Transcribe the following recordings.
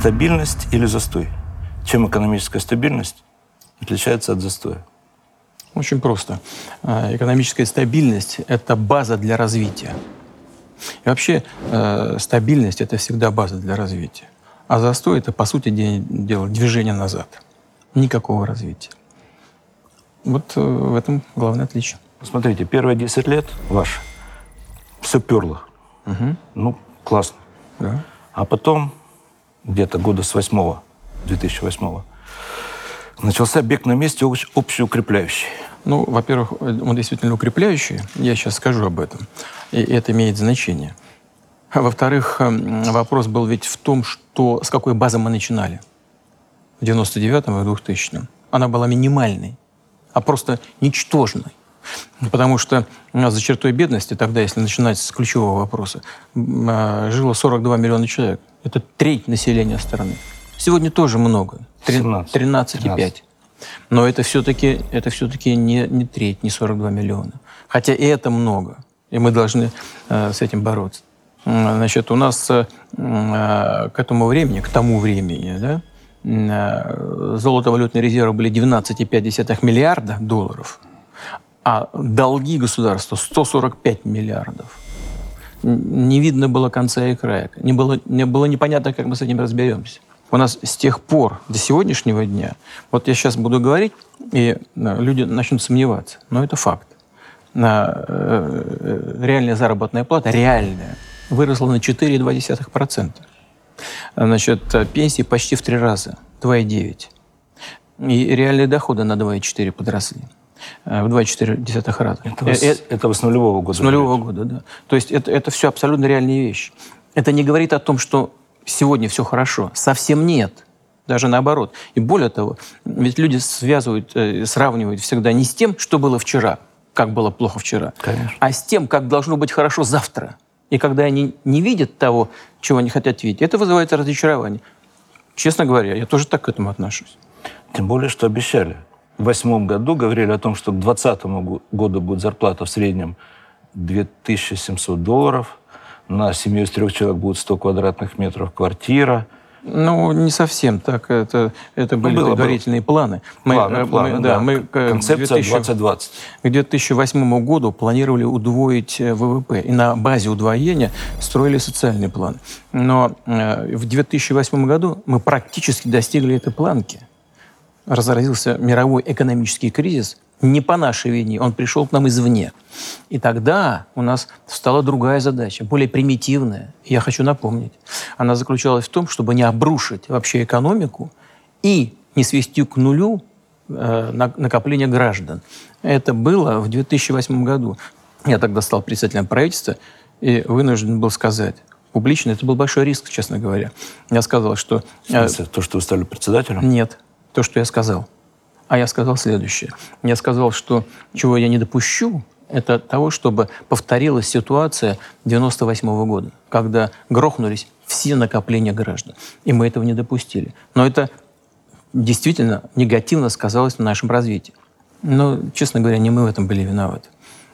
Стабильность или застой? Чем экономическая стабильность отличается от застоя? Очень просто. А, экономическая стабильность – это база для развития. И вообще э, стабильность – это всегда база для развития. А застой – это, по сути дела, движение назад. Никакого развития. Вот э, в этом главное отличие. Смотрите, первые 10 лет ваш все перло. Угу. Ну, классно. Да. А потом, где-то года с 8 2008 начался бег на месте общеукрепляющий. Ну, во-первых, он действительно укрепляющий. Я сейчас скажу об этом. И это имеет значение. А во-вторых, эм, вопрос был ведь в том, что с какой базы мы начинали. В 99-м и в 2000-м. Она была минимальной, а просто ничтожной. Потому что нас за чертой бедности, тогда, если начинать с ключевого вопроса, а, жило 42 миллиона человек. Это треть населения страны. Сегодня тоже много. 13,5. Но это все-таки это все-таки не, не треть, не 42 миллиона. Хотя и это много. И мы должны э, с этим бороться. Значит, у нас э, к этому времени, к тому времени, да, э, золотовалютные резервы были 12,5 миллиарда долларов, а долги государства 145 миллиардов. Не видно было конца и края. Не было, не было непонятно, как мы с этим разберемся. У нас с тех пор до сегодняшнего дня, вот я сейчас буду говорить, и э, люди начнут сомневаться, но это факт. Реальная заработная плата, реальная, выросла на 4,2%. Значит, пенсии почти в три раза, 2,9. И реальные доходы на 2,4 подросли. Э, в 2,4 раза. Это, э, это, это с нулевого года? С нулевого года, да. То есть это, это все абсолютно реальные вещи. Это не говорит о том, что сегодня все хорошо. Совсем нет. Даже наоборот. И более того, ведь люди связывают, э, сравнивают всегда не с тем, что было вчера, как было плохо вчера, Конечно. а с тем, как должно быть хорошо завтра. И когда они не видят того, чего они хотят видеть, это вызывает разочарование. Честно говоря, я тоже так к этому отношусь. Тем более, что обещали. В восьмом году говорили о том, что к 2020 году будет зарплата в среднем 2700 долларов. На семью из трех человек будет 100 квадратных метров квартира – ну, не совсем так. Это, это ну, были было, предварительные было. планы. Мы, планы, э, планы, мы, да, да. Мы Концепция 2000, 2020. К 2008 году планировали удвоить э, ВВП. И на базе удвоения строили социальный план. Но э, в 2008 году мы практически достигли этой планки. Разразился мировой экономический кризис – не по нашей вине, он пришел к нам извне. И тогда у нас стала другая задача, более примитивная. Я хочу напомнить. Она заключалась в том, чтобы не обрушить вообще экономику и не свести к нулю э, накопление граждан. Это было в 2008 году. Я тогда стал председателем правительства и вынужден был сказать, публично, это был большой риск, честно говоря. Я сказал, что... Э, то, что вы стали председателем? Нет, то, что я сказал. А я сказал следующее. Я сказал, что чего я не допущу, это того, чтобы повторилась ситуация 98 -го года, когда грохнулись все накопления граждан. И мы этого не допустили. Но это действительно негативно сказалось на нашем развитии. Но, честно говоря, не мы в этом были виноваты.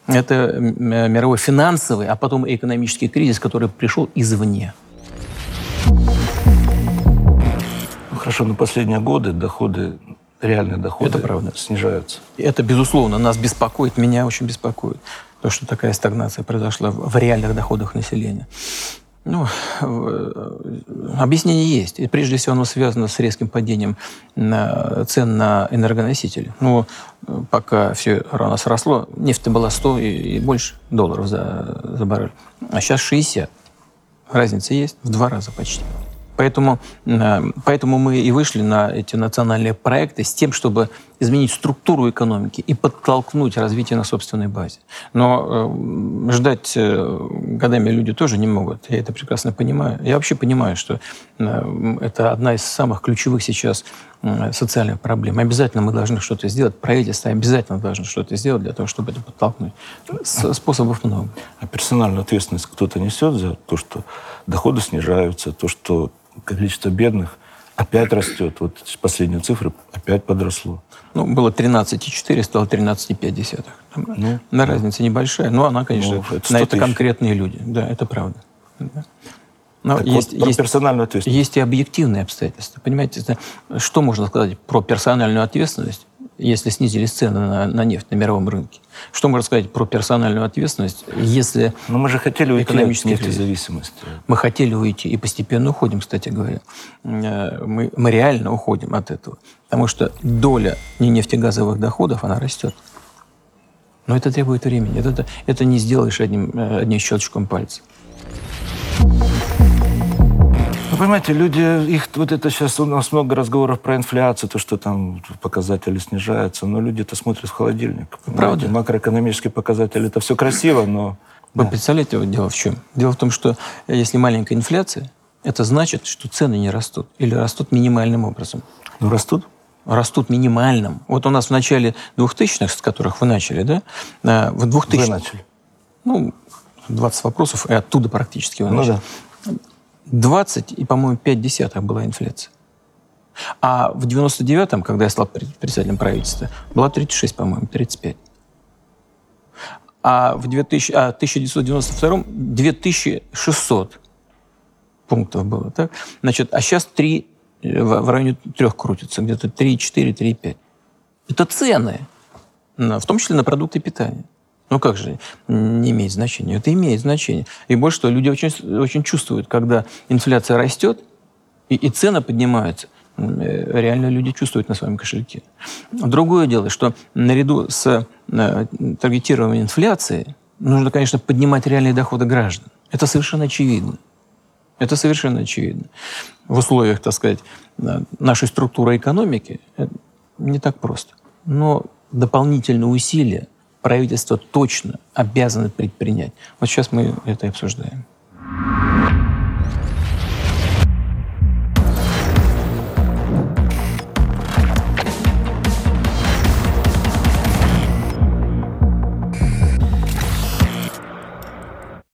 Это мировой финансовый, а потом и экономический кризис, который пришел извне. Хорошо, но последние годы доходы реальные доходы это правда. снижаются. Это, безусловно, нас беспокоит, меня очень беспокоит, то, что такая стагнация произошла в реальных доходах населения. Ну, объяснение есть. И прежде всего оно связано с резким падением цен на энергоносители. Ну, пока все рано сросло, нефть была 100 и, и больше долларов за, за баррель. А сейчас 60. Разница есть в два раза почти. Поэтому, э, поэтому мы и вышли на эти национальные проекты с тем, чтобы изменить структуру экономики и подтолкнуть развитие на собственной базе. Но э, ждать э, годами люди тоже не могут. Я это прекрасно понимаю. Я вообще понимаю, что это одна из самых ключевых сейчас социальных проблем. Обязательно мы должны что-то сделать. Правительство обязательно должно что-то сделать для того, чтобы это подтолкнуть. С, способов много. А персональную ответственность кто-то несет за то, что доходы снижаются, то, что количество бедных опять растет. Вот последние цифры опять подросло. Ну, было 13,4, стало 13,5. Ну, на да. разница небольшая, но она, конечно, ну, это на это конкретные люди. Да, это правда. Да. Но Так есть, вот, есть, персональную ответственность. есть и объективные обстоятельства. Понимаете, что можно сказать про персональную ответственность, если снизились цены на, на нефть на мировом рынке? Что можно сказать про персональную ответственность, если Но мы же хотели уйти от Экономический кризис. нефтезависимости. мы хотели уйти и постепенно уходим, кстати говоря. Э, Мы, мы реально уходим от этого. Потому что доля нефтегазовых доходов, она растет. Но это требует времени. Это, это, это не сделаешь одним, э, одним щелчком пальца. Понимаете, люди, их вот это сейчас у нас много разговоров про инфляцию, то, что там показатели снижаются, но люди-то смотрят в холодильник. понимаете? Правда. Макроэкономические показатели, это все красиво, но... Вы представляете, вот дело в чем? Дело в том, что если маленькая инфляция, это значит, что цены не растут или растут минимальным образом. Ну, растут. Растут минимальным. Вот у нас в начале 2000-х, с которых вы начали, да, э, в 2000 Вы начали. ну, 20 вопросов, и оттуда практически вы Ну начали. да. 20 и, по-моему, 5 десятых была инфляция. А в 99-м, когда я стал пред- председателем правительства, была 36, по-моему, 35. А в 2000, а 1992-м 2600 пунктов было. Так? Значит, а сейчас 3, в, в районе трех крутится, где-то 3,4, 3,5. Это цены, в том числе на продукты питания. Ну как же не имеет значения? Это имеет значение. И больше того, люди очень, очень чувствуют, когда инфляция растет и, и цены поднимаются, э, реально люди чувствуют на своем кошельке. Другое дело, что наряду с э, таргетированием инфляции нужно, конечно, поднимать реальные доходы граждан. Это совершенно очевидно. Это совершенно очевидно. В условиях, так сказать, э, нашей структуры экономики не так просто. Но дополнительные усилия правительство точно обязано предпринять. Вот сейчас мы это и обсуждаем.